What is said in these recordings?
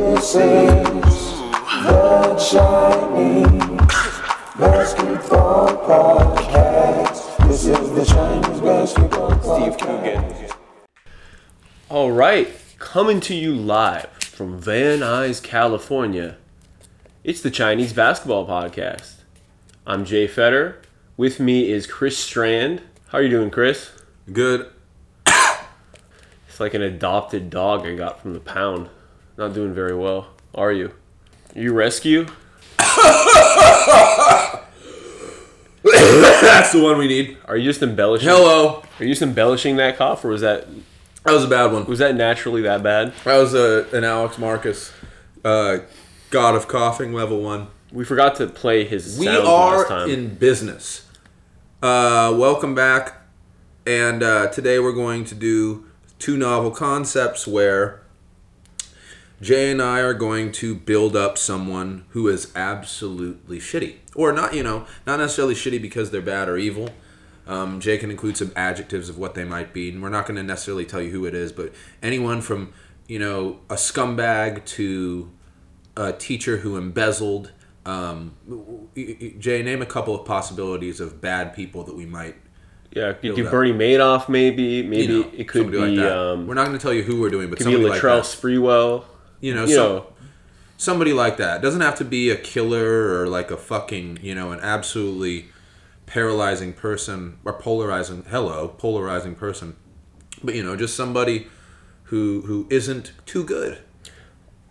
This is the Chinese Basketball Podcast. This is the Chinese Basketball Podcast. Steve Coogan. All right, coming to you live from Van Nuys, California. It's the Chinese Basketball Podcast. I'm Jay Fetter. With me is Chris Strand. How are you doing, Chris? Good. It's like an adopted dog I got from the pound. Not doing very well. Are you? You rescue? That's the one we need. Are you just embellishing? Hello. Are you just embellishing that cough, or was that That was a bad one. was that naturally that bad? That was a, an Alex Marcus, uh, God of Coughing level one. We forgot to play his. We sounds are last time. in business. Uh, welcome back. And uh, today we're going to do two novel concepts where Jay and I are going to build up someone who is absolutely shitty. Or not, you know, not necessarily shitty because they're bad or evil. Um, Jay can include some adjectives of what they might be. And we're not going to necessarily tell you who it is, but anyone from, you know, a scumbag to a teacher who embezzled. Um, Jay, name a couple of possibilities of bad people that we might. Yeah, you do up. Bernie Madoff maybe. Maybe You know, it could be like that. um, we're not going to tell you who we're doing, but could be somebody like Latrell that. Sprewell. You know, You some- know, somebody like that. Doesn't have to be a killer or like a fucking you know an absolutely paralyzing person or polarizing hello polarizing person. But you know just somebody who who isn't too good.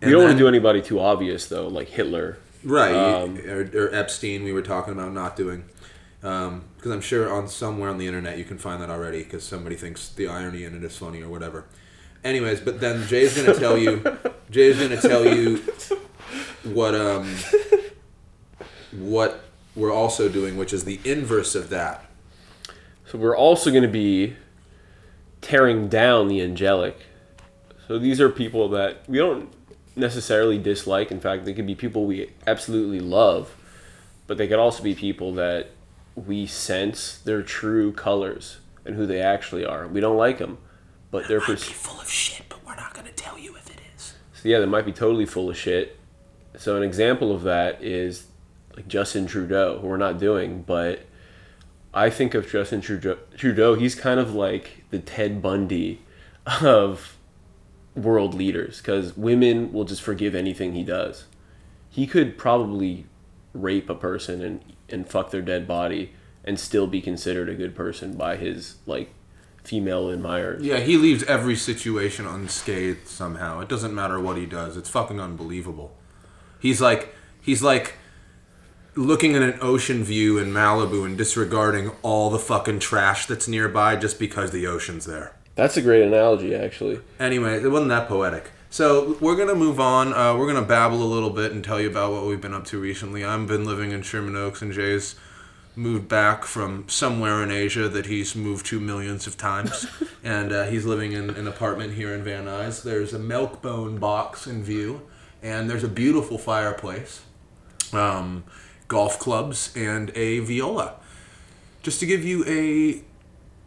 We don't want to do anybody too obvious though, like Hitler. right. Um, or, or epstein we were talking about not doing. Because i'm sure on somewhere on the internet you can find that already because somebody thinks the irony in it is funny or whatever anyways but then jay's gonna tell you jay's gonna tell you what um what we're also doing which is the inverse of that So we're also going to be tearing down the angelic. So these are people that we don't necessarily dislike. In fact, they could be people we absolutely love, but they could also be people that we sense their true colors and who they actually are. We don't like them, but they're pers- full of shit but we're not gonna tell you if it is So yeah, they might be totally full of shit. So an example of that is like Justin Trudeau, who we're not doing, but I think of Justin Trudeau, Trudeau he's kind of like the Ted Bundy of world leaders because women will just forgive anything he does. He could probably rape a person and, and fuck their dead body and still be considered a good person by his like female admirers. yeah he leaves every situation unscathed somehow it doesn't matter what he does it's fucking unbelievable he's like he's like looking at an ocean view in Malibu and disregarding all the fucking trash that's nearby just because the ocean's there. That's a great analogy actually. Anyway, it wasn't that poetic. So we're gonna move on. Uh, we're gonna babble a little bit and tell you about what we've been up to recently. I've been living in Sherman Oaks, and Jay's moved back from somewhere in Asia that he's moved to millions of times, and uh, he's living in an apartment here in Van Nuys. There's a milk bone box in view, and there's a beautiful fireplace, um, golf clubs, and a viola. Just to give you a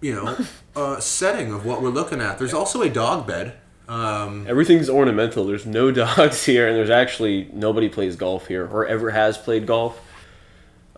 you know, uh, setting of what we're looking at. There's also a dog bed. Um, Everything's ornamental. There's no dogs here, and there's actually nobody plays golf here or ever has played golf.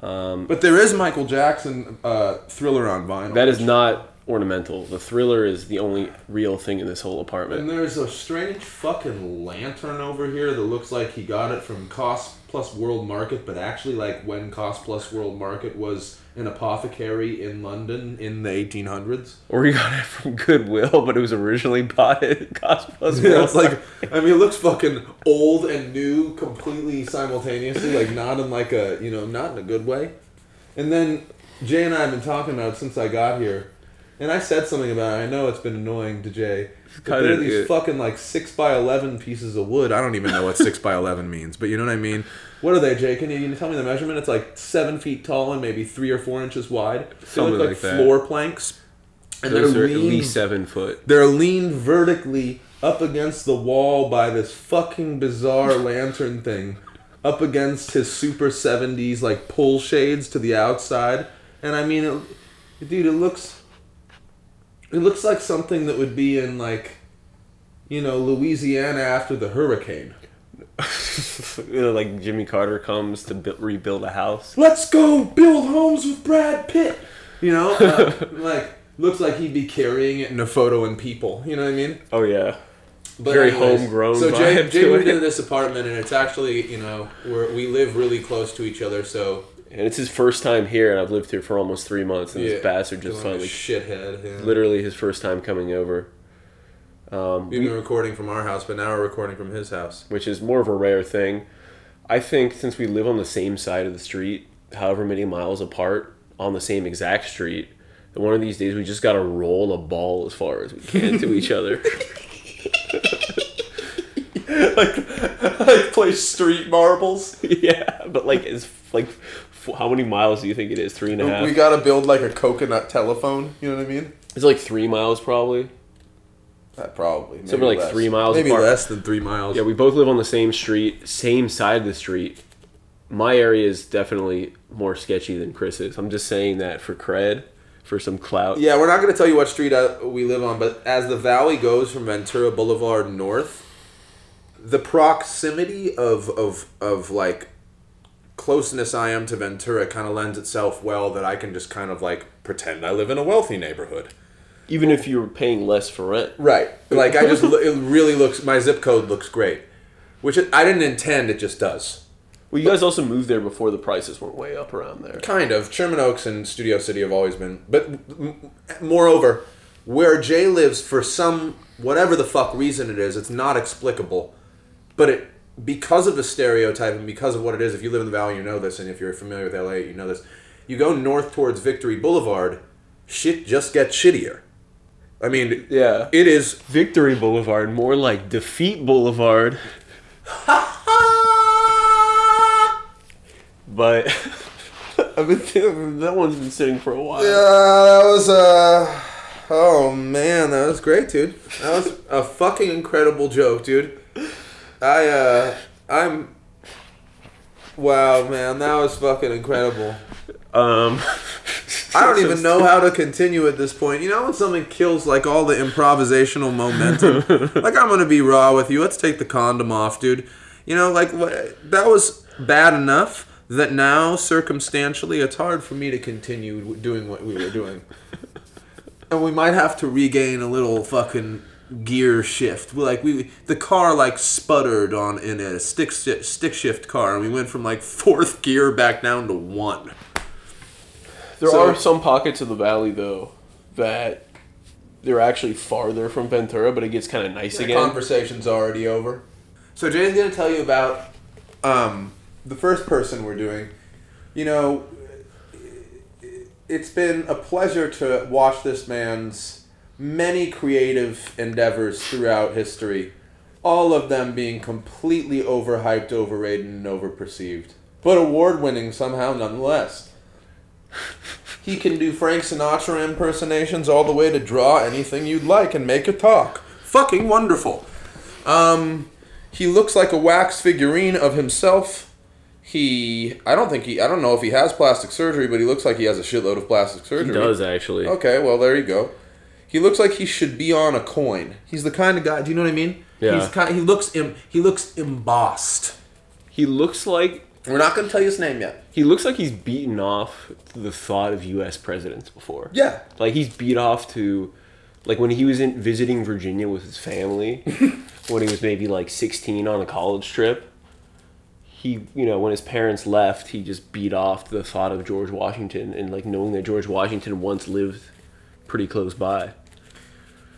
But there is Michael Jackson uh, Thriller on vinyl. That is not ornamental. The thriller is the only real thing in this whole apartment. And there's a strange fucking lantern over here that looks like he got it from Cost Plus World Market, but actually, like when Cost Plus World Market was an apothecary in London in the 1800s. Or he got it from Goodwill, but it was originally bought at Cost Plus. Yeah, World. it's like I mean, it looks fucking old and new completely simultaneously, like not in like a you know not in a good way. And then Jay and I have been talking about it since I got here, and I said something about it. I know it's been annoying to Jay. But are these good. fucking like six by eleven pieces of wood. I don't even know what six by eleven means, but you know what I mean. What are they, Jay? Can you, can you tell me the measurement? It's like seven feet tall and maybe three or four inches wide. They Something look like, like that. floor planks. And Those they're are at least seven foot. they're leaned vertically up against the wall by this fucking bizarre lantern thing, up against his super 70s like pull shades to the outside. And I mean, it, dude, it looks. It looks like something that would be in like, you know, Louisiana after the hurricane. You know, like Jimmy Carter comes to bu- rebuild a house. Let's go build homes with Brad Pitt. You know, uh, like looks like he'd be carrying it in a photo in People. You know what I mean? Oh yeah, But Very homegrown So Jay, Jay moved into this apartment, and it's actually you know we're, we live really close to each other. So and it's his first time here, and I've lived here for almost three months, and yeah, this bastard just like finally, shithead. Yeah. literally his first time coming over. Um, We've been recording from our house, but now we're recording from his house. which is more of a rare thing. I think since we live on the same side of the street, however many miles apart, on the same exact street, that one of these days we just gotta roll a ball as far as we can to each other. like play street marbles. yeah, but like it's like how many miles do you think it is? Three and a half. We gotta build like a coconut telephone. You know what I mean? It's like three miles probably. Uh, probably. Maybe Something like less. three miles Maybe apart. less than three miles. Yeah, we both live on the same street, same side of the street. My area is definitely more sketchy than Chris's. I'm just saying that for cred, for some clout. Yeah, we're not going to tell you what street uh, we live on, but as the valley goes from Ventura Boulevard north, the proximity of of of like closeness I am to Ventura kind of lends itself well that I can just kind of like pretend I live in a wealthy neighborhood. Even if you're paying less for rent. Right. Like I just it really looks my zip code looks great, which I didn't intend. It just does. Well, you guys also moved there before the prices went way up around there. Kind of. Sherman Oaks and Studio City have always been. But moreover, where Jay lives, for some whatever the fuck reason it is, it's not explicable. But it because of the stereotype and because of what it is. If you live in the valley, you know this, and if you're familiar with LA, you know this. You go north towards Victory Boulevard, shit just gets shittier. I mean, Yeah. it is. Victory Boulevard, more like Defeat Boulevard. But I've been feeling that one's been sitting for a while. Yeah, that was uh oh man, that was great, dude. That was a fucking incredible joke, dude. I uh I'm wow, man, that was fucking incredible. Um, I don't even know how to continue at this point. You know when something kills like all the improvisational momentum? like I'm gonna be raw with you. Let's take the condom off, dude. You know, like that was bad enough that now circumstantially it's hard for me to continue doing what we were doing. and we might have to regain a little fucking gear shift. We like we the car like sputtered on in a stick stick shift car, and we went from like fourth gear back down to one. There So- are some pockets of the valley though that they're actually farther from Ventura, but it gets kind of nice again. The again. conversation's already over. So Jay's gonna tell you about um, the first person we're doing. You know, it's been a pleasure to watch this man's many creative endeavors throughout history, all of them being completely overhyped, overrated, and overperceived, but award-winning somehow nonetheless. He can do Frank Sinatra impersonations all the way to draw anything you'd like and make it talk. Fucking wonderful. Um, he looks like a wax figurine of himself. He, I don't think he, I don't know if he has plastic surgery, but he looks like he has a shitload of plastic surgery. He does actually. Okay, well there you go. He looks like he should be on a coin. He's the kind of guy. Do you know what I mean? Yeah. He's kind. He looks. Im, he looks embossed. He looks like We're not going to tell you his name yet. he looks like he's beaten off the thought of U.S. presidents before. Yeah. Like he's beat off to, like when he was in visiting Virginia with his family, when he was maybe like 16 on a college trip. He, you know, when his parents left, he just beat off the thought of George Washington and like knowing that George Washington once lived pretty close by.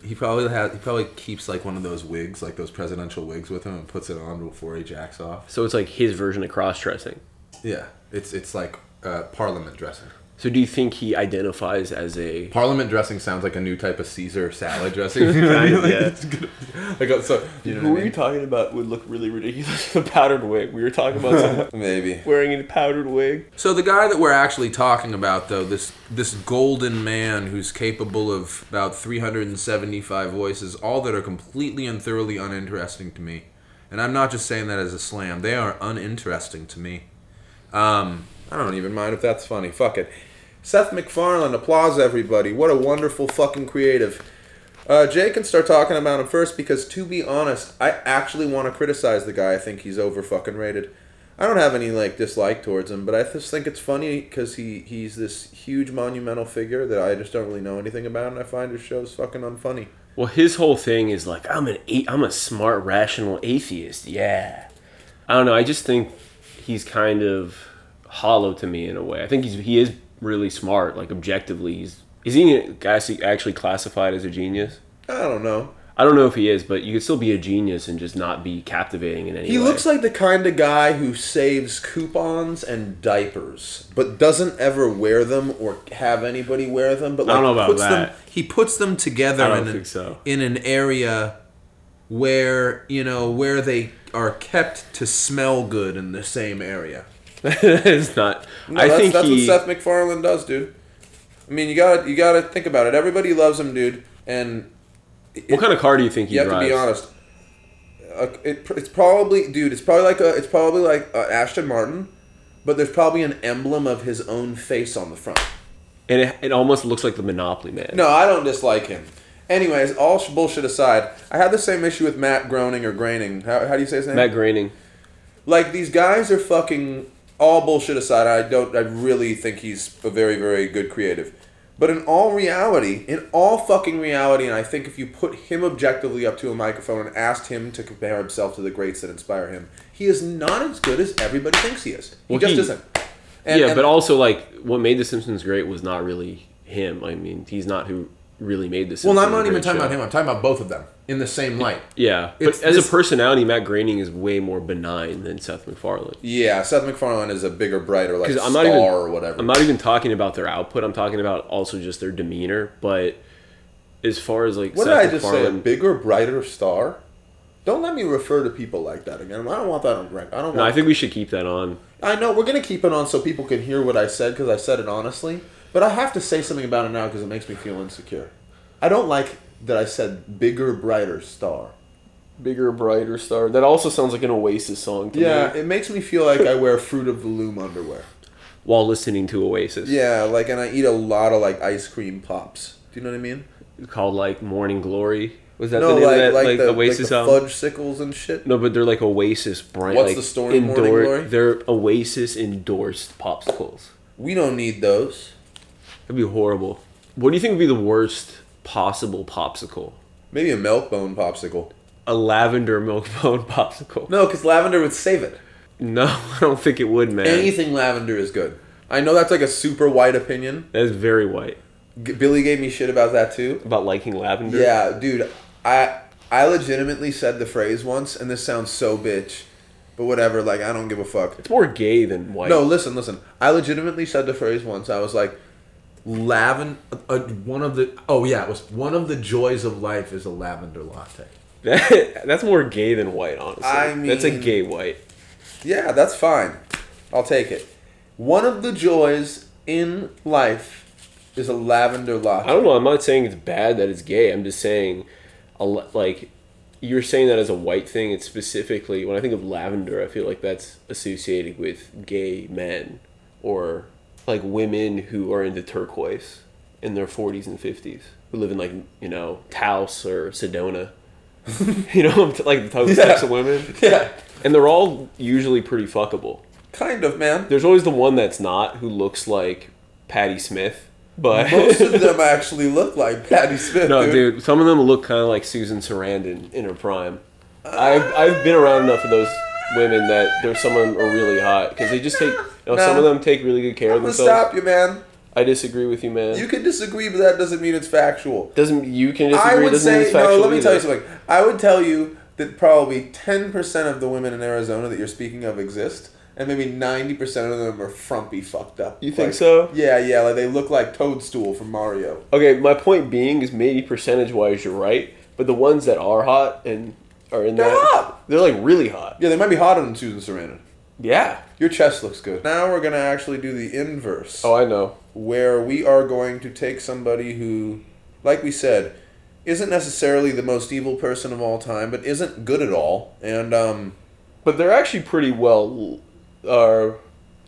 He probably has. He probably keeps like one of those wigs, like those presidential wigs, with him and puts it on before he jacks off. So it's like his version of cross dressing. Yeah, it's it's like uh, Parliament dressing. So do you think he identifies as a Parliament dressing sounds like a new type of Caesar salad dressing. yeah. like, uh, so, you know Who what were I you talking about would look really ridiculous? a powdered wig. We were talking about someone? Maybe. wearing a powdered wig. So the guy that we're actually talking about, though, this this golden man who's capable of about 375 voices, all that are completely and thoroughly uninteresting to me, and I'm not just saying that as a slam. They are uninteresting to me. Um, I don't even mind if that's funny. Fuck it. Seth MacFarlane, applause everybody. What a wonderful fucking creative. Uh, Jay can start talking about him first because, to be honest, I actually want to criticize the guy. I think he's over fucking rated. I don't have any like dislike towards him, but I just think it's funny because he he's this huge monumental figure that I just don't really know anything about, and I find his shows fucking unfunny. Well, his whole thing is like I'm an a- I'm a smart, rational atheist. Yeah, I don't know. I just think he's kind of hollow to me in a way. I think he's he is really smart. Like objectively, he's is he actually actually classified as a genius? I don't know. I don't know if he is, but you could still be a genius and just not be captivating in any He way. looks like the kind of guy who saves coupons and diapers, but doesn't ever wear them or have anybody wear them. But like, I don't know about puts them, that. he puts them together in, an, so. in an area where you know where they are kept to smell good in the same area. it's not. No, I that's, think that's he. what Seth MacFarlane does, dude. I mean, you got you got to think about it. Everybody loves him, dude, and what kind of car do you think he drives? you have to be honest. Uh, it, it's probably, dude. It's probably like a. It's probably like uh, Aston Martin, but there's probably an emblem of his own face on the front. And it, it almost looks like the Monopoly Man. No, I don't dislike him. Anyways, all bullshit aside, I had the same issue with Matt Groening or Graining. How, how do you say his name? Matt Groening. like these guys are fucking all bullshit aside i don't i really think he's a very very good creative. But in all reality in all fucking reality and i think if you put him objectively up to a microphone and asked him to compare himself to the greats that inspire him he is not as good as everybody thinks he is. He Well, just he- isn't. And- yeah, and- but also like what made The Simpsons great was not really him. I mean, he's not who really made this. Well i'm not even talking show. him. i'm talking about both of them in the same light Yeah, It's but as this- a personality, Matt Groening is way more benign than Seth MacFarlane. yeah seth macfarlane is a bigger brighter like star I'm not even or whatever I'm not even talking about their output. I'm talking about also just their demeanor. But as far as like what Seth did i just say a bigger brighter star don't let me refer to people like that again. I don't want that on record. I don't. No, I think we should keep that on. I know we're gonna keep it on so people can hear what I said because I said it honestly. But I have to say something about it now because it makes me feel insecure. I don't like that I said bigger, brighter star. Bigger, brighter star. That also sounds like an Oasis song. To Yeah, me. it makes me feel like I wear Fruit of the Loom underwear. While listening to Oasis. Yeah, like and I eat a lot of like ice cream pops. Do you know what I mean? Called like Morning Glory. Was that no, the name like of that like, like, the, Oasis like the album? fudge sickles and shit. No, but they're like Oasis brand. What's like, the story, Morning Glory? They're Oasis endorsed popsicles. We don't need those. That'd be horrible. What do you think would be the worst possible popsicle? Maybe a milk bone popsicle. A lavender milk bone popsicle. No, because lavender would save it. No, I don't think it would, man. Anything lavender is good. I know that's like a super white opinion. That is very white. G- Billy gave me shit about that too. About liking lavender. Yeah, dude, I I legitimately said the phrase once, and this sounds so bitch, but whatever. Like I don't give a fuck. It's more gay than white. No, listen, listen. I legitimately said the phrase once. I was like, lavender. Uh, one of the oh yeah, it was one of the joys of life is a lavender latte. that's more gay than white, honestly. I that's a gay white. Yeah, that's fine. I'll take it. One of the joys in life is a lavender latte. I don't know. I'm not saying it's bad that it's gay. I'm just saying, a like, you're saying that as a white thing. It's specifically when I think of lavender, I feel like that's associated with gay men or like women who are into turquoise in their 40s and 50s who live in like you know Taos or Sedona. you know, like the types, Yeah. types of women, Yeah, and they're all usually pretty fuckable. kind of, man. There's always the one that's not who looks like Patti Smith, but Most of them actually look like Patti Smith. No, dude. dude. Some of them look kind of like Susan Sarandon in her prime. I've I've been around enough of those women that there's some of them are really hot because they just take. You know, Some of them take really good care I'm of themselves. stop you, man. I disagree with you, man. You can disagree, but that doesn't mean it's factual. doesn't you can disagree? I would doesn't mean say it's no. Let me tell you something. I would tell you that probably ten percent of the women in Arizona that you're speaking of exist, and maybe ninety percent of them are frumpy, fucked up. You think Like- so? Yeah, yeah. Like they look like Toadstool from Mario. Okay, my point being is maybe percentage wise you're right, but the ones that are hot and are in They're that, hot. they're like really hot. Yeah, they might be hotter than Susan Sarandon. Yeah. Your chest looks good. Now we're gonna actually do the inverse. Oh, I know. where we are going to take somebody who, like we said, isn't necessarily the most evil person of all time, but isn't good at all. And um, But they're actually pretty well, uh,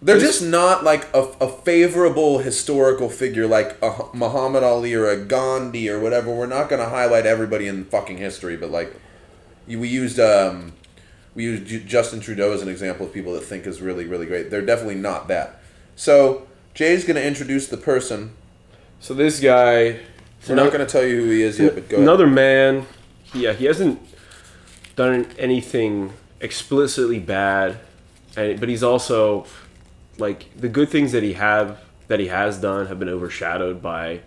They're just not like a, a favorable historical figure like a Muhammad Ali or a Gandhi or whatever. We're not going to highlight everybody in fucking history, but like we used um, we used Justin Trudeau as an example of people that think is really really great. They're definitely not that. So Jay's going to introduce the person. So this guy, We're not going to tell you who he is yet, but go ahead. another man. Yeah, he hasn't done anything explicitly bad, and but he's also like the good things that he have that he has done have been overshadowed by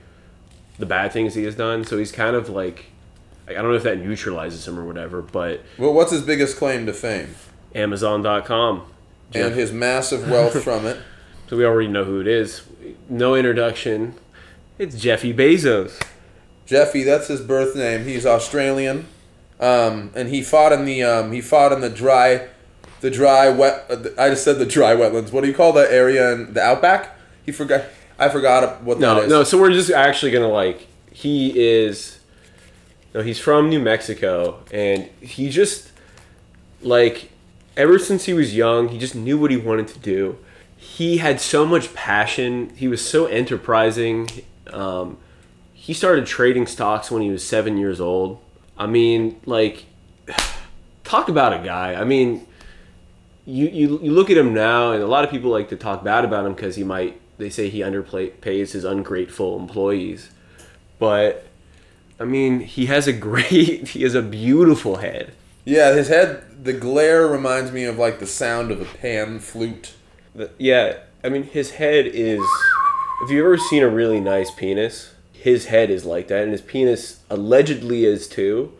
the bad things he has done. So he's kind of like I don't know if that neutralizes him or whatever, but Well, what's his biggest claim to fame? Amazon.com. And his massive wealth from it. So we already know who it is. No introduction. It's Jeffy Bezos. Jeffy, that's his birth name. He's Australian, um, and he fought in the um, he fought in the dry, the dry wet. Uh, I just said the dry wetlands. What do you call that area in the outback? He forgot. I forgot what that No, no. So we're just actually gonna like he is. No, he's from New Mexico, and he just like ever since he was young, he just knew what he wanted to do. He had so much passion. He was so enterprising. Um, he started trading stocks when he was seven years old. I mean, like, talk about a guy. I mean, you, you you look at him now, and a lot of people like to talk bad about him because he might. They say he underpays his ungrateful employees, but I mean, he has a great. He has a beautiful head. Yeah, his head. The glare reminds me of like the sound of a pan flute. The- yeah, I mean, his head is. If you've ever seen a really nice penis, his head is like that, and his penis allegedly is too.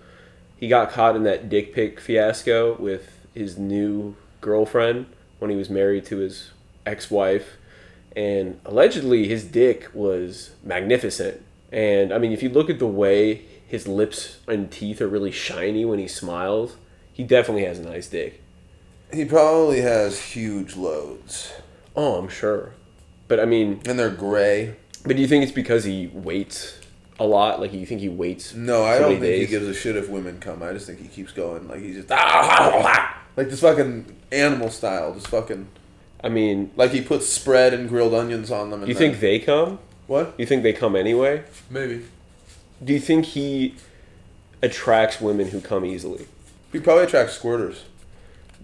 He got caught in that dick pic fiasco with his new girlfriend when he was married to his ex-wife, and allegedly his dick was magnificent. And I mean, if you look at the way his lips and teeth are really shiny when he smiles, he definitely has a nice dick. He probably has huge loads, Oh, I'm sure. But I mean, and they're gray. But do you think it's because he waits a lot? Like you think he waits? No, I don't think he gives a shit if women come. I just think he keeps going. Like he's just like this fucking animal style, just fucking I mean, like he puts spread and grilled onions on them. And you think they come? What? You think they come anyway? Maybe Do you think he attracts women who come easily? he probably attracts squirters.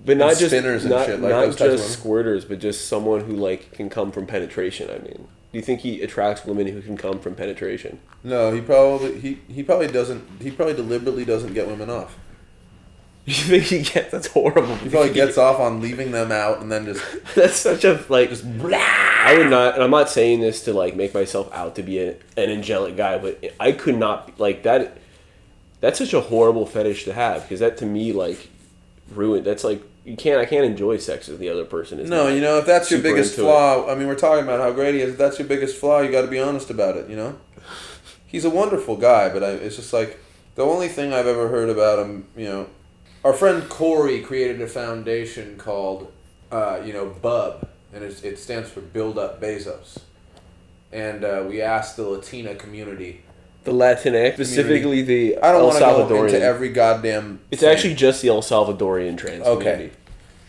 But not just spinners and not, shit, like not those just squirters, but just someone who like can come from penetration. I mean, do you think he attracts women who can come from penetration? No, he probably he, he probably doesn't. He probably deliberately doesn't get women off. You think he gets? That's horrible. He probably gets off on leaving them out and then just That's such a like. I would not, and I'm not saying this to like make myself out to be a, an angelic guy, but I could not like that. That's such a horrible fetish to have because that to me like ruined. That's like you can't. I can't enjoy sex if the other person is. no. You know, if that's your biggest into it. flaw, I mean, we're talking about how great he is. If that's your biggest flaw, you got to be honest about it. You know, he's a wonderful guy, but I, it's just like the only thing I've ever heard about him. You know, our friend Corey created a foundation called, uh, you know, Bub, and it's, it stands for Build Up Bezos. And uh, we asked the Latina community. The Latinx, specifically the I don't El want to go Salvadorian. into every goddamn. it's thing. actually just the El Salvadorian trans Okay. community.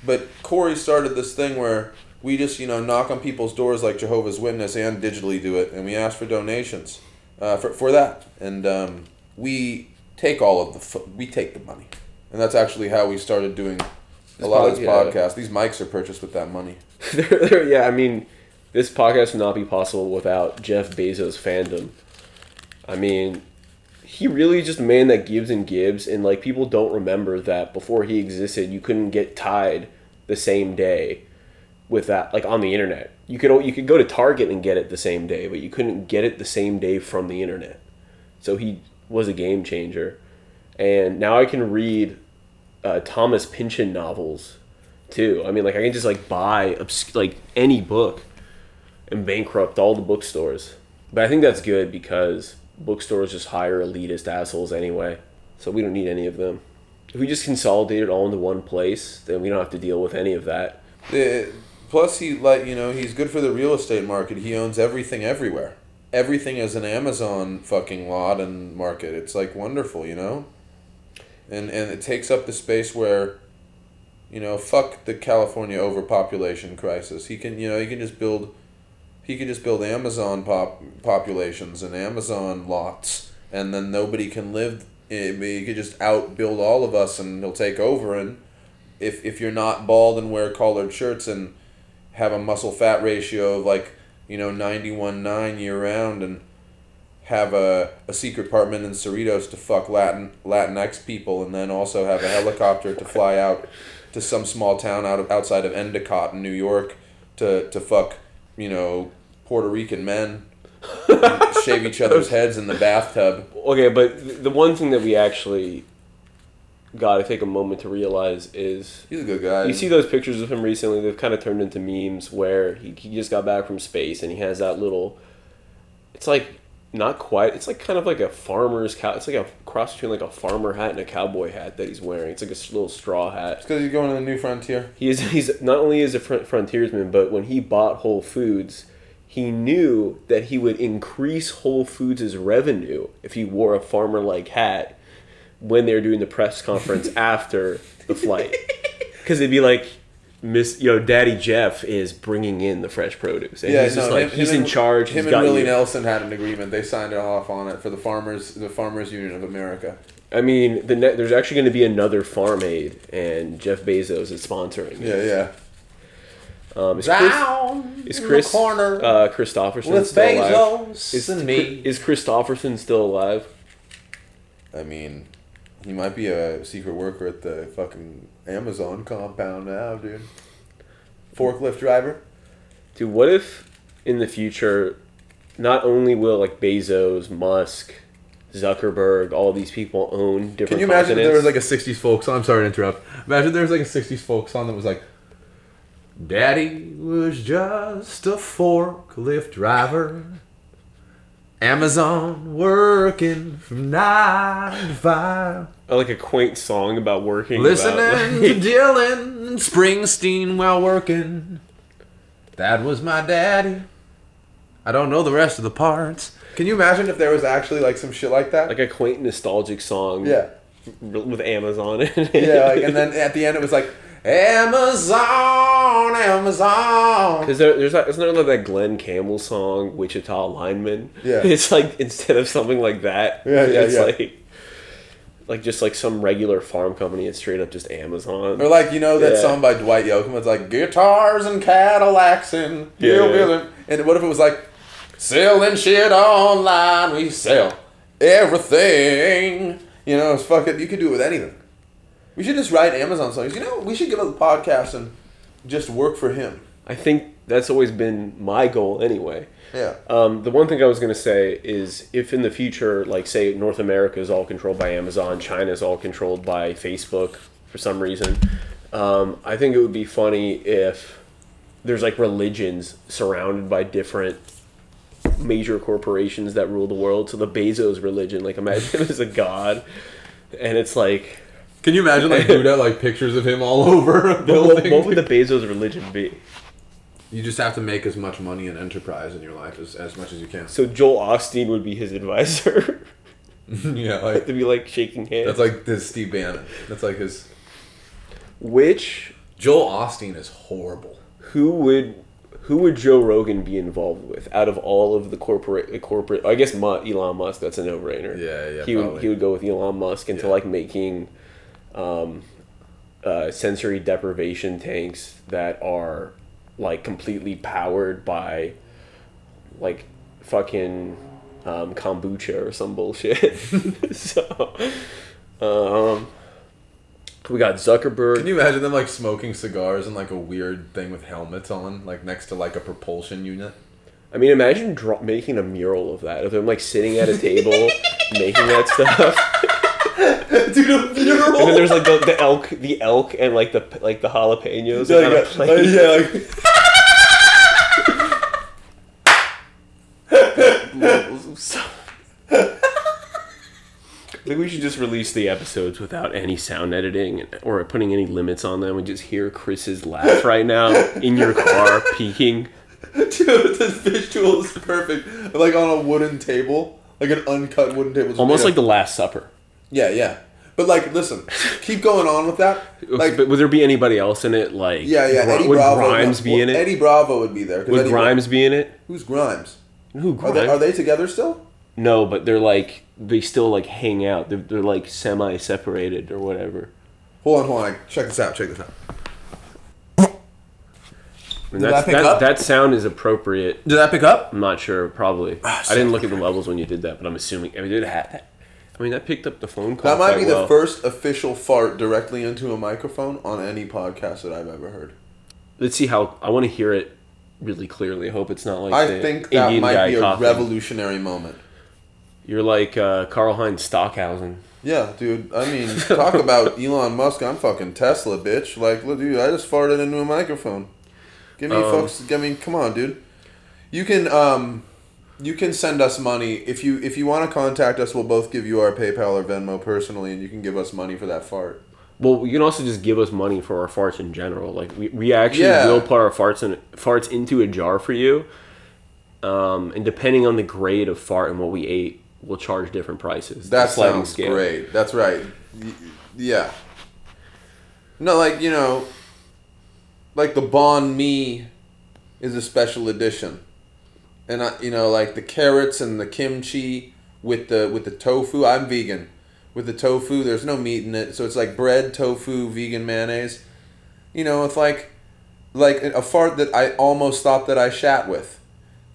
But Corey started this thing where we just, you know, knock on people's doors like Jehovah's Witness and digitally do it, and we ask for donations uh, for, for that. And um, we take all of the, f- we take the money. And that's actually how we started doing a lot of pod- this yeah. podcast. These mics are purchased with that money. They're- they're- yeah, I mean, this podcast would not be possible without Jeff Bezos' fandom. I mean, he really just a man that gives and gives, and like people don't remember that before he existed, you couldn't get Tide the same day with that, like on the internet. You could you could go to Target and get it the same day, but you couldn't get it the same day from the internet. So he was a game changer, and now I can read uh, Thomas Pynchon novels too. I mean, like I can just like buy obs- like any book and bankrupt all the bookstores. But I think that's good because bookstores just hire elitist assholes anyway. So we don't need any of them. If we just consolidate it all into one place, then we don't have to deal with any of that. Plus, he, like, you know, he's good for the real estate market. He owns everything everywhere. Everything is an Amazon fucking lot and market. It's like wonderful, you know? And, and it takes up the space where You know, fuck the California overpopulation crisis. He can, you know, he can just build, he can just build Amazon pop populations and Amazon lots, and then nobody can live. He could just outbuild all of us, and he'll take over. And if if you're not bald and wear collared shirts and have a muscle fat ratio of like you know ninety one nine year round and have a, a secret apartment in Cerritos to fuck Latin Latinx people, and then also have a helicopter to fly out to some small town out of outside of Endicott in New York to to fuck you know Puerto Rican men, shave each other's heads in the bathtub. Okay, but the one thing that we actually got to take a moment to realize is He's a good guy. you see those pictures of him recently. They've kind of turned into memes where he, he just got back from space and he has that little. It's like not quite. It's like kind of like a farmer's cow. It's like a cross between like a farmer hat and a cowboy hat that he's wearing. It's like a little straw hat. because he's going to the new frontier. He is he's not only is a fr- frontiersman, but when he bought Whole Foods, he knew that he would increase Whole Foods' revenue if he wore a farmer like hat when they were doing the press conference after the flight. Because they'd be like, Miss, you know, Daddy Jeff is bringing in the fresh produce, and he's just like he's in charge. Him he's and Willie you. Nelson had an agreement. They signed it off on it for the farmers, the Farmers Union of America. I mean, the ne- there's actually going to be another Farm Aid, and Jeff Bezos is sponsoring. it. Yeah, yeah. Um, is Chris, is Chris the corner uh, Kristofferson with still alive? Is, and me. is Kristofferson still alive? I mean, he might be a secret worker at the fucking Amazon compound now, dude. Forklift driver. Dude, what if in the future, not only will like Bezos, Musk, Zuckerberg, all these people own different Can you imagine if there was like a '60s folk song? I'm sorry to interrupt. Imagine there was like a '60s folk song that was like, "Daddy was just a forklift driver, Amazon working from nine to five, Or, like a quaint song about working. listening about, to like- Dylan Springsteen while working." That was my daddy. I don't know the rest of the parts. Can you imagine if there was actually like some shit like that? like a quaint nostalgic song. yeah. With Amazon in it. Yeah, like, and then at the end it was like Amazon, Amazon. Because there, there's that, isn't there like that Glen Campbell song, Wichita Lineman? Yeah. It's like instead of something like that, Yeah, yeah, it's yeah. like like just like some regular farm company. It's straight up just Amazon. Or like you know that Yeah. song by Dwight Yoakam. It's like guitars and Cadillacs and Yeah, yeah. And what if it was like selling shit online? We sell everything. You know, it's fucking. You could do it with anything. We should just write Amazon songs. You know, we should give up the podcast and just work for him. I think that's always been my goal anyway. Yeah. Um, the one thing I was going to say is if in the future, like say North America is all controlled by Amazon, China is all controlled by Facebook for some reason, um, I think it would be funny if there's like religions surrounded by different major corporations that rule the world. So the Bezos religion, like imagine him as a god, and it's like, Can you imagine like Buddha like pictures of him all over a what, building? what would the Bezos religion be? You just have to make as much money and enterprise in your life as, as much as you can. So Joel Osteen would be his advisor yeah, like to be like shaking hands. that's like this Steve Bannon. That's like his. Which Joel Osteen is horrible. who would who would Joe Rogan be involved with out of all of the corporate corporate? I guess Elon Musk. That's a no brainer. Yeah, yeah, He would he would go with Elon Musk into Yeah. like making, um, uh, sensory deprivation tanks that are like completely powered by, like, fucking, um, kombucha or some bullshit. so, um, we got Zuckerberg. Can you imagine them like smoking cigars and like a weird thing with helmets on, like next to like a propulsion unit? I mean, imagine dra- making a mural of that of them like sitting at a table making that stuff, Mural. and then there's like the, the elk, the elk, and like the like the jalapenos Yeah, like, a plate. yeah, like I think we should just release the episodes without any sound editing or putting any limits on them. We just hear Chris's laugh right now in your car, peeking. dude, this visual is perfect. Like on a wooden table, like an uncut wooden table. Almost like the Last Supper. yeah, yeah. But like, listen, keep going on with that. Like, but would there be anybody else in it? Like, yeah, yeah. Eddie would Bravo. Grimes be in it? Eddie Bravo would be there. would Eddie- Grimes be in it? Who's Grimes? Who Are they, are they together still? No, but they're like they still like hang out. They're, they're like semi separated or whatever. Hold on, hold on. Check this out. Check this out. Did that pick that, up? that sound is appropriate. Did that pick up? I'm not sure. Probably. Ah, I didn't look at the levels when you did that, but I'm assuming. I mean, did it have that? I mean, that picked up the phone call. That might be the first official fart directly into a microphone on any podcast that I've ever heard. Let's see how. I want to hear it really clearly. I hope it's not like I think that Indian might be a coughing. revolutionary moment. You're like uh, Karlheinz Stockhausen. Yeah, dude. I mean, talk about Elon Musk. I'm fucking Tesla, bitch. Like, look, dude, I just farted into a microphone. Give me, Um, folks. I mean, come on, dude. You can, um, you can send us money if you if you want to contact us. We'll both give you our PayPal or Venmo personally, and you can give us money for that fart. Well, you can also just give us money for our farts in general. Like we, we actually Yeah. will put our farts in farts into a jar for you. Um, and depending on the grade of fart and what we ate, we'll charge different prices. That sounds great. That's right. Yeah. No, like you know, like the Banh Mi is a special edition, and I, you know, like the carrots and the kimchi with the with the tofu. I'm vegan. With the tofu, there's no meat in it, so it's like bread, tofu, vegan mayonnaise. You know, it's like like a fart that I almost thought that I shat with.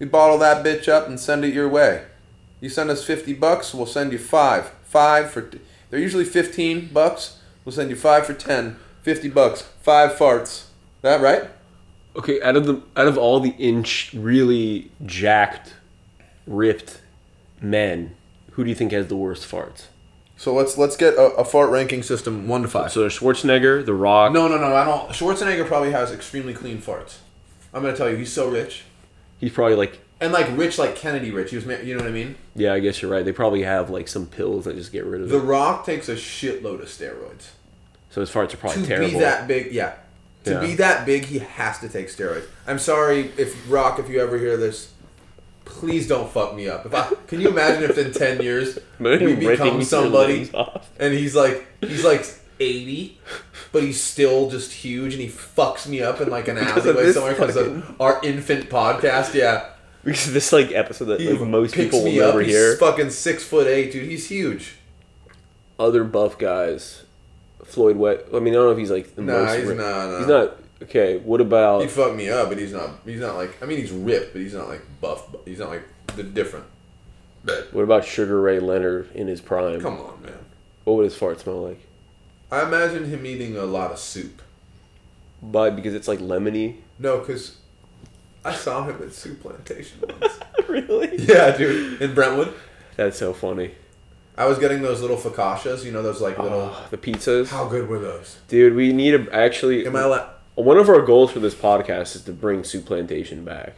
You bottle that bitch up and send it your way. You send us 50 bucks, we'll send you 5. 5 for They're usually 15 bucks. We'll send you 5 for 10. 50 bucks. 5 farts. That right? Okay, out of the out of all the inch really jacked, ripped men, who do you think has the worst farts? So let's let's get a, a fart ranking system 1 to 5. So there's Schwarzenegger, The Rock. no, no, no, I don't. Schwarzenegger probably has extremely clean farts. I'm going to tell you he's so rich. he's probably like, And like rich like Kennedy rich. He was ma- you know what I mean? yeah, I guess you're right. They probably have like some pills that just get rid of it. The it. Rock takes a shitload of steroids. So his farts are probably to terrible. be that big, yeah. To Yeah. be that big, he has to take steroids. I'm sorry if Rock, if you ever hear this, please don't fuck me up. If I can you imagine if in ten years we become somebody and he's like he's like eighty, but he's still just huge and he fucks me up in like an alleyway somewhere because of our infant podcast. Yeah, Because this like episode that like, most people will never He's hear. fucking six foot eight, dude. He's huge. Other buff guys, Floyd Wet. I mean, I don't know if he's like the Nah, most. he's ri- not, nah. He's uh, not. Okay, what about? He fucked me up, but he's not. He's not like. I mean, he's ripped, but he's not like buff. He's not like the different. But What about Sugar Ray Leonard in his prime? come on, man. What would his fart smell like? I imagine him eating a lot of soup. But because it's like lemony. No, because I saw him at Souplantation once. really? yeah, dude, in Brentwood. That's so funny. I was getting those little focaccias. You know those like little. Oh, the pizzas, How good were those? dude. We need to actually. Am I allowed? One of our goals for this podcast is to bring Souplantation back.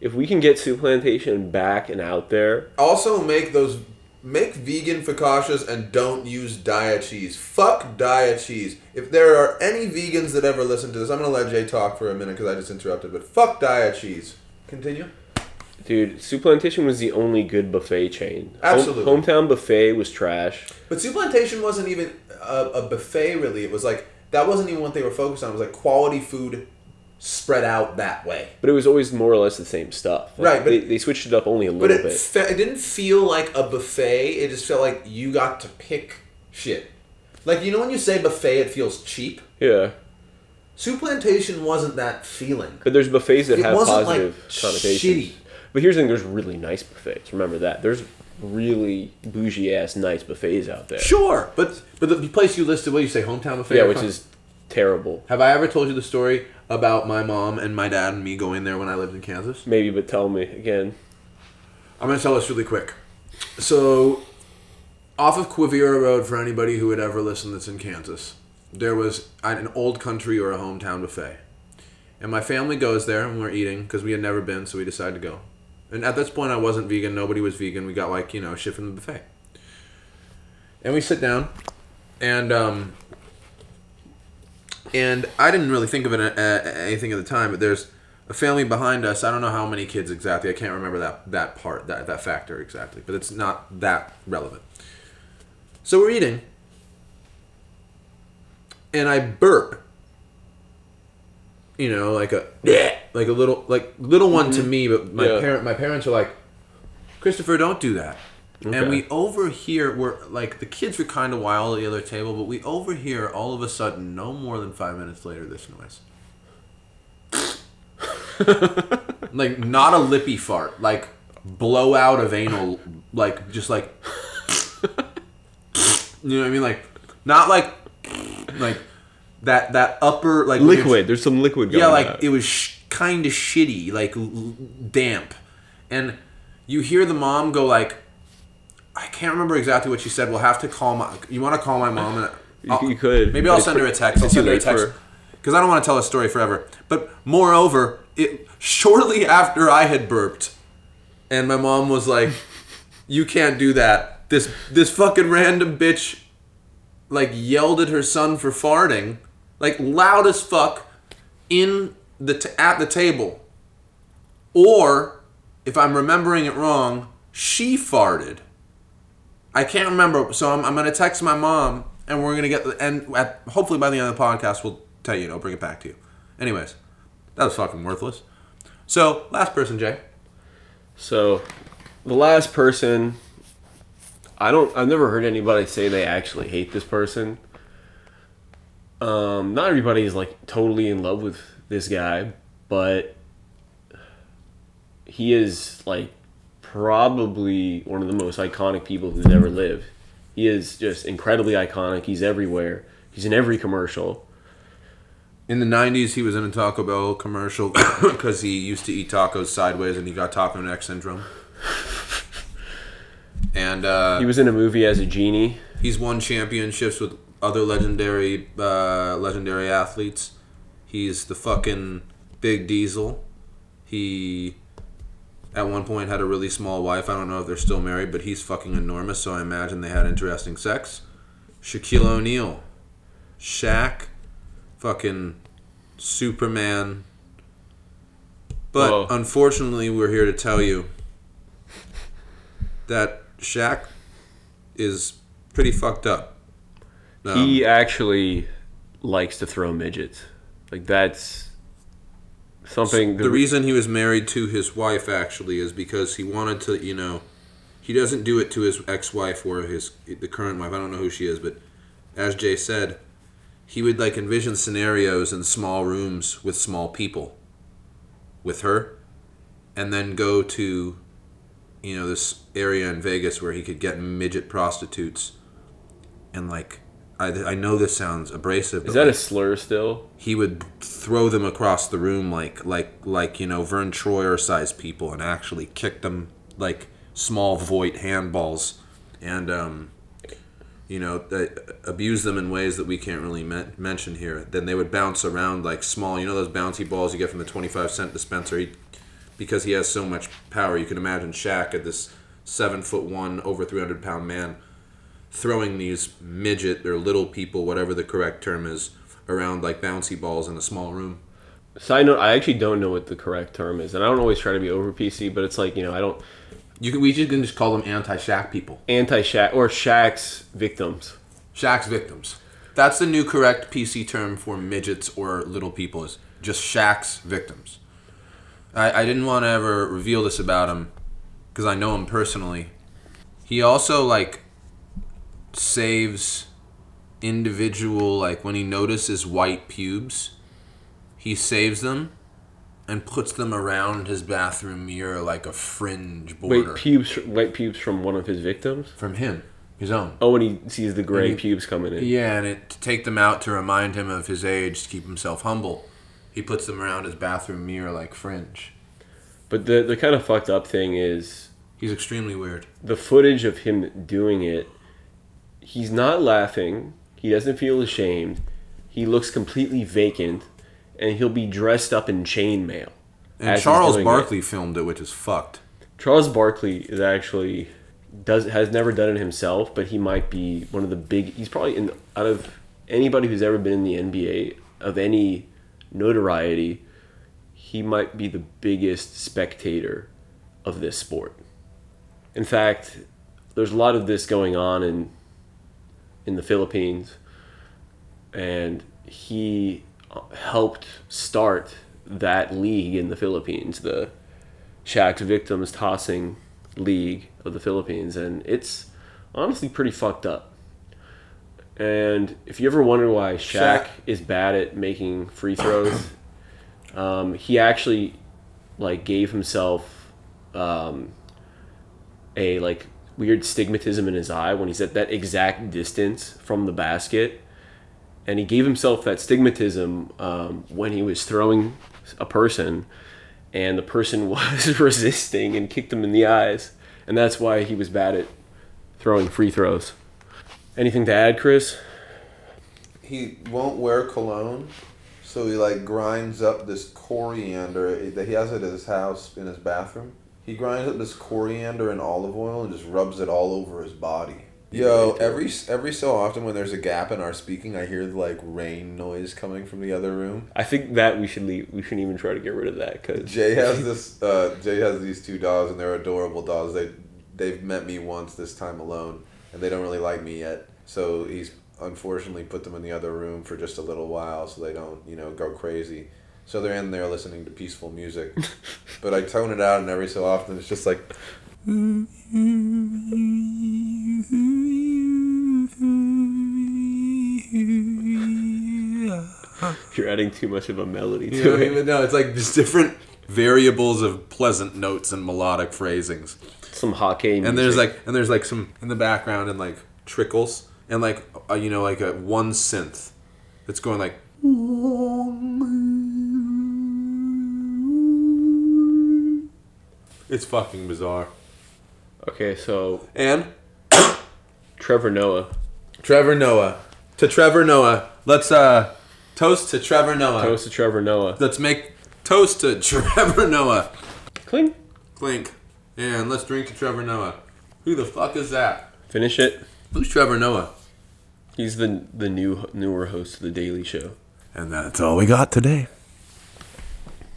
If we can get Souplantation back and out there, Also, make those. Make vegan focaccias and don't use diet cheese. Fuck diet cheese. If there are any vegans that ever listen to this, I'm gonna let Jay talk for a minute because I just interrupted. But fuck diet cheese. Continue. Dude, Souplantation was the only good buffet chain. Home- Absolutely. Hometown Buffet was trash. But Soup Plantation wasn't even a, a buffet, really. It was like that wasn't even what they were focused on. It was like quality food spread out that way. But it was always more or less the same stuff. Like, Right, but- they, they switched it up only a little it, bit. fe- it didn't feel like a buffet. It just felt like you got to pick shit. Like you know when you say buffet, it feels cheap. Yeah, Souplantation wasn't that feeling. but there's buffets that It have wasn't, like, positive connotations. shitty. But here's the thing: there's really nice buffets. Remember that. There's really bougie ass nice buffets out there. Sure, but but the place you listed, what you say, hometown buffet? Yeah, which is terrible. Have I ever told you the story about my mom and my dad and me going there when I lived in Kansas? Maybe, but tell me again. I'm gonna tell this really quick. So, off of Quivira Road, for anybody who would ever listen that's in Kansas, there was an old country or a hometown buffet, and my family goes there and we're eating because we had never been, so we decided to go. And at this point, I wasn't vegan. Nobody was vegan. We got like you know shit from the buffet, and we sit down, and um, and I didn't really think of it uh, anything at the time, but there's a family behind us. I don't know how many kids exactly. I can't remember that that part, that that factor exactly, but it's not that relevant. So we're eating, and I burp. You know, like a like a little like little one to mm-hmm. me, but my Yeah. parent my parents are like, Christopher, don't do that. And we overhear we're like the kids were kind of wild at the other table, but we overhear all of a sudden, no more than five minutes later, this noise. like not a lippy fart, like blowout of anal, like just like you know what I mean, like not like like that that upper like Liquid. There's some liquid going yeah, like on. it was sh- kind of shitty, like l- damp, and you hear the mom go like, I can't remember exactly what she said. We'll have to call my. You want to call my mom? And You- you could, Maybe I'll send her a text. I'll send her a text because I don't want to tell a story forever. But moreover, it shortly after I had burped, and my mom was like, "You can't do that." This this fucking random bitch, like yelled at her son for farting, like loud as fuck, in the t- at the table. Or, if I'm remembering it wrong, she farted. I can't remember, so I'm, I'm gonna text my mom, and we're gonna get the at, hopefully by the end of the podcast we'll tell you, and I'll bring it back to you. Anyways, that was fucking worthless. So last person, Jay. So, the last person, I don't. I've never heard anybody say they actually hate this person. Um, not everybody is like totally in love with this guy, but he is like probably one of the most iconic people who's ever lived. He is just incredibly iconic. He's everywhere. He's in every commercial. In the '90s, he was in a Taco Bell commercial because he used to eat tacos sideways, and he got taco neck syndrome. And uh, He was in a movie as a genie. He's won championships with other legendary uh, legendary athletes. He's the fucking big diesel. He at one point had a really small wife. I don't know if they're still married, but he's fucking enormous, so I imagine they had interesting sex. Shaquille O'Neal. Shaq. Fucking Superman. But Whoa. unfortunately, we're here to tell you that Shaq is pretty fucked up. Um, he actually likes to throw midgets. Like that's something. the reason he was married to his wife actually is because he wanted to, you know, he doesn't do it to his ex-wife or his the current wife. I don't know who she is, but as Jay said, he would like envision scenarios in small rooms with small people with her and then go to you know this area in Vegas where he could get midget prostitutes and like I, I know this sounds abrasive but is that like, a slur still? he would throw them across the room like like like you know Verne Troyer sized people and actually kick them like small Voight handballs and um, you know th- abuse them in ways that we can't really men- mention here. Then they would bounce around like small, you know those bouncy balls you get from the twenty five cent dispenser. He, because he has so much power, you can imagine Shaq at this seven foot one, over three hundred pound man throwing these midget or little people, whatever the correct term is, around like bouncy balls in a small room. Side note: I actually don't know what the correct term is, and I don't always try to be over PC, but it's like you know I don't You can we just can just call them anti-Shaq people, anti Shaq or Shaq's victims. Shaq's victims. That's the new correct PC term for midgets or little people is just Shaq's victims. I, I didn't want to ever reveal this about him because I know him personally. He also like saves individual like when he notices white pubes, he saves them and puts them around his bathroom mirror like a fringe border Wait, pubes, white pubes from one of his victims. from him, his own. Oh, when he sees the gray he- pubes coming in. Yeah, and it, to take them out to remind him of his age, to keep himself humble, he puts them around his bathroom mirror like fringe. But the the kind of fucked up thing is He's extremely weird. the footage of him doing it. He's not laughing. He doesn't feel ashamed. He looks completely vacant, and he'll be dressed up in chainmail. And Charles doing it. Barkley filmed it, which is fucked. Charles Barkley is actually does has never done it himself, but he might be one of the big. He's probably in out of anybody who's ever been in the NBA of any notoriety. He might be the biggest spectator of this sport. In fact, there's a lot of this going on in in the Philippines, and he helped start that league in the Philippines, the Shaq's Victims Tossing League of the Philippines, and it's honestly pretty fucked up. And if you ever wonder why Shaq, Shaq. is bad at making free throws, um, he actually like gave himself um, a like weird stigmatism in his eye when he's at that exact distance from the basket, and he gave himself that stigmatism um, when he was throwing a person, and the person was resisting and kicked him in the eyes, and that's why he was bad at throwing free throws. Anything to add, Chris? He won't wear cologne, so he like grinds up this coriander that he has at his house in his bathroom. He grinds up this coriander and olive oil and just rubs it all over his body. Yo, every every so often when there's a gap in our speaking, I hear like rain noise coming from the other room. I think that we should leave. We shouldn't even try to get rid of that because Jay has this. Uh, Jay has these two dogs, and they're adorable dogs. They they've met me once this time alone, and they don't really like me yet. So he's unfortunately put them in the other room for just a little while, so they don't you know go crazy. So they're in there listening to peaceful music, but I tone it out, and every so often it's just like. you're adding too much of a melody You to know, it. even no, it's like just different variables of pleasant notes and melodic phrasings. Some hockey music. and there's like and there's like some in the background and like trickles and like uh, you know like a one synth that's going like it's fucking bizarre okay. So and Trevor Noah, trevor noah to trevor noah let's uh toast to trevor noah toast to Trevor Noah. let's make toast to trevor noah Cling. clink and let's drink to trevor noah who the fuck is that Finish it. who's trevor noah He's the the new newer host of the Daily Show. And that's all we got today. Thanks for listening.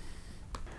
Thanks for listening.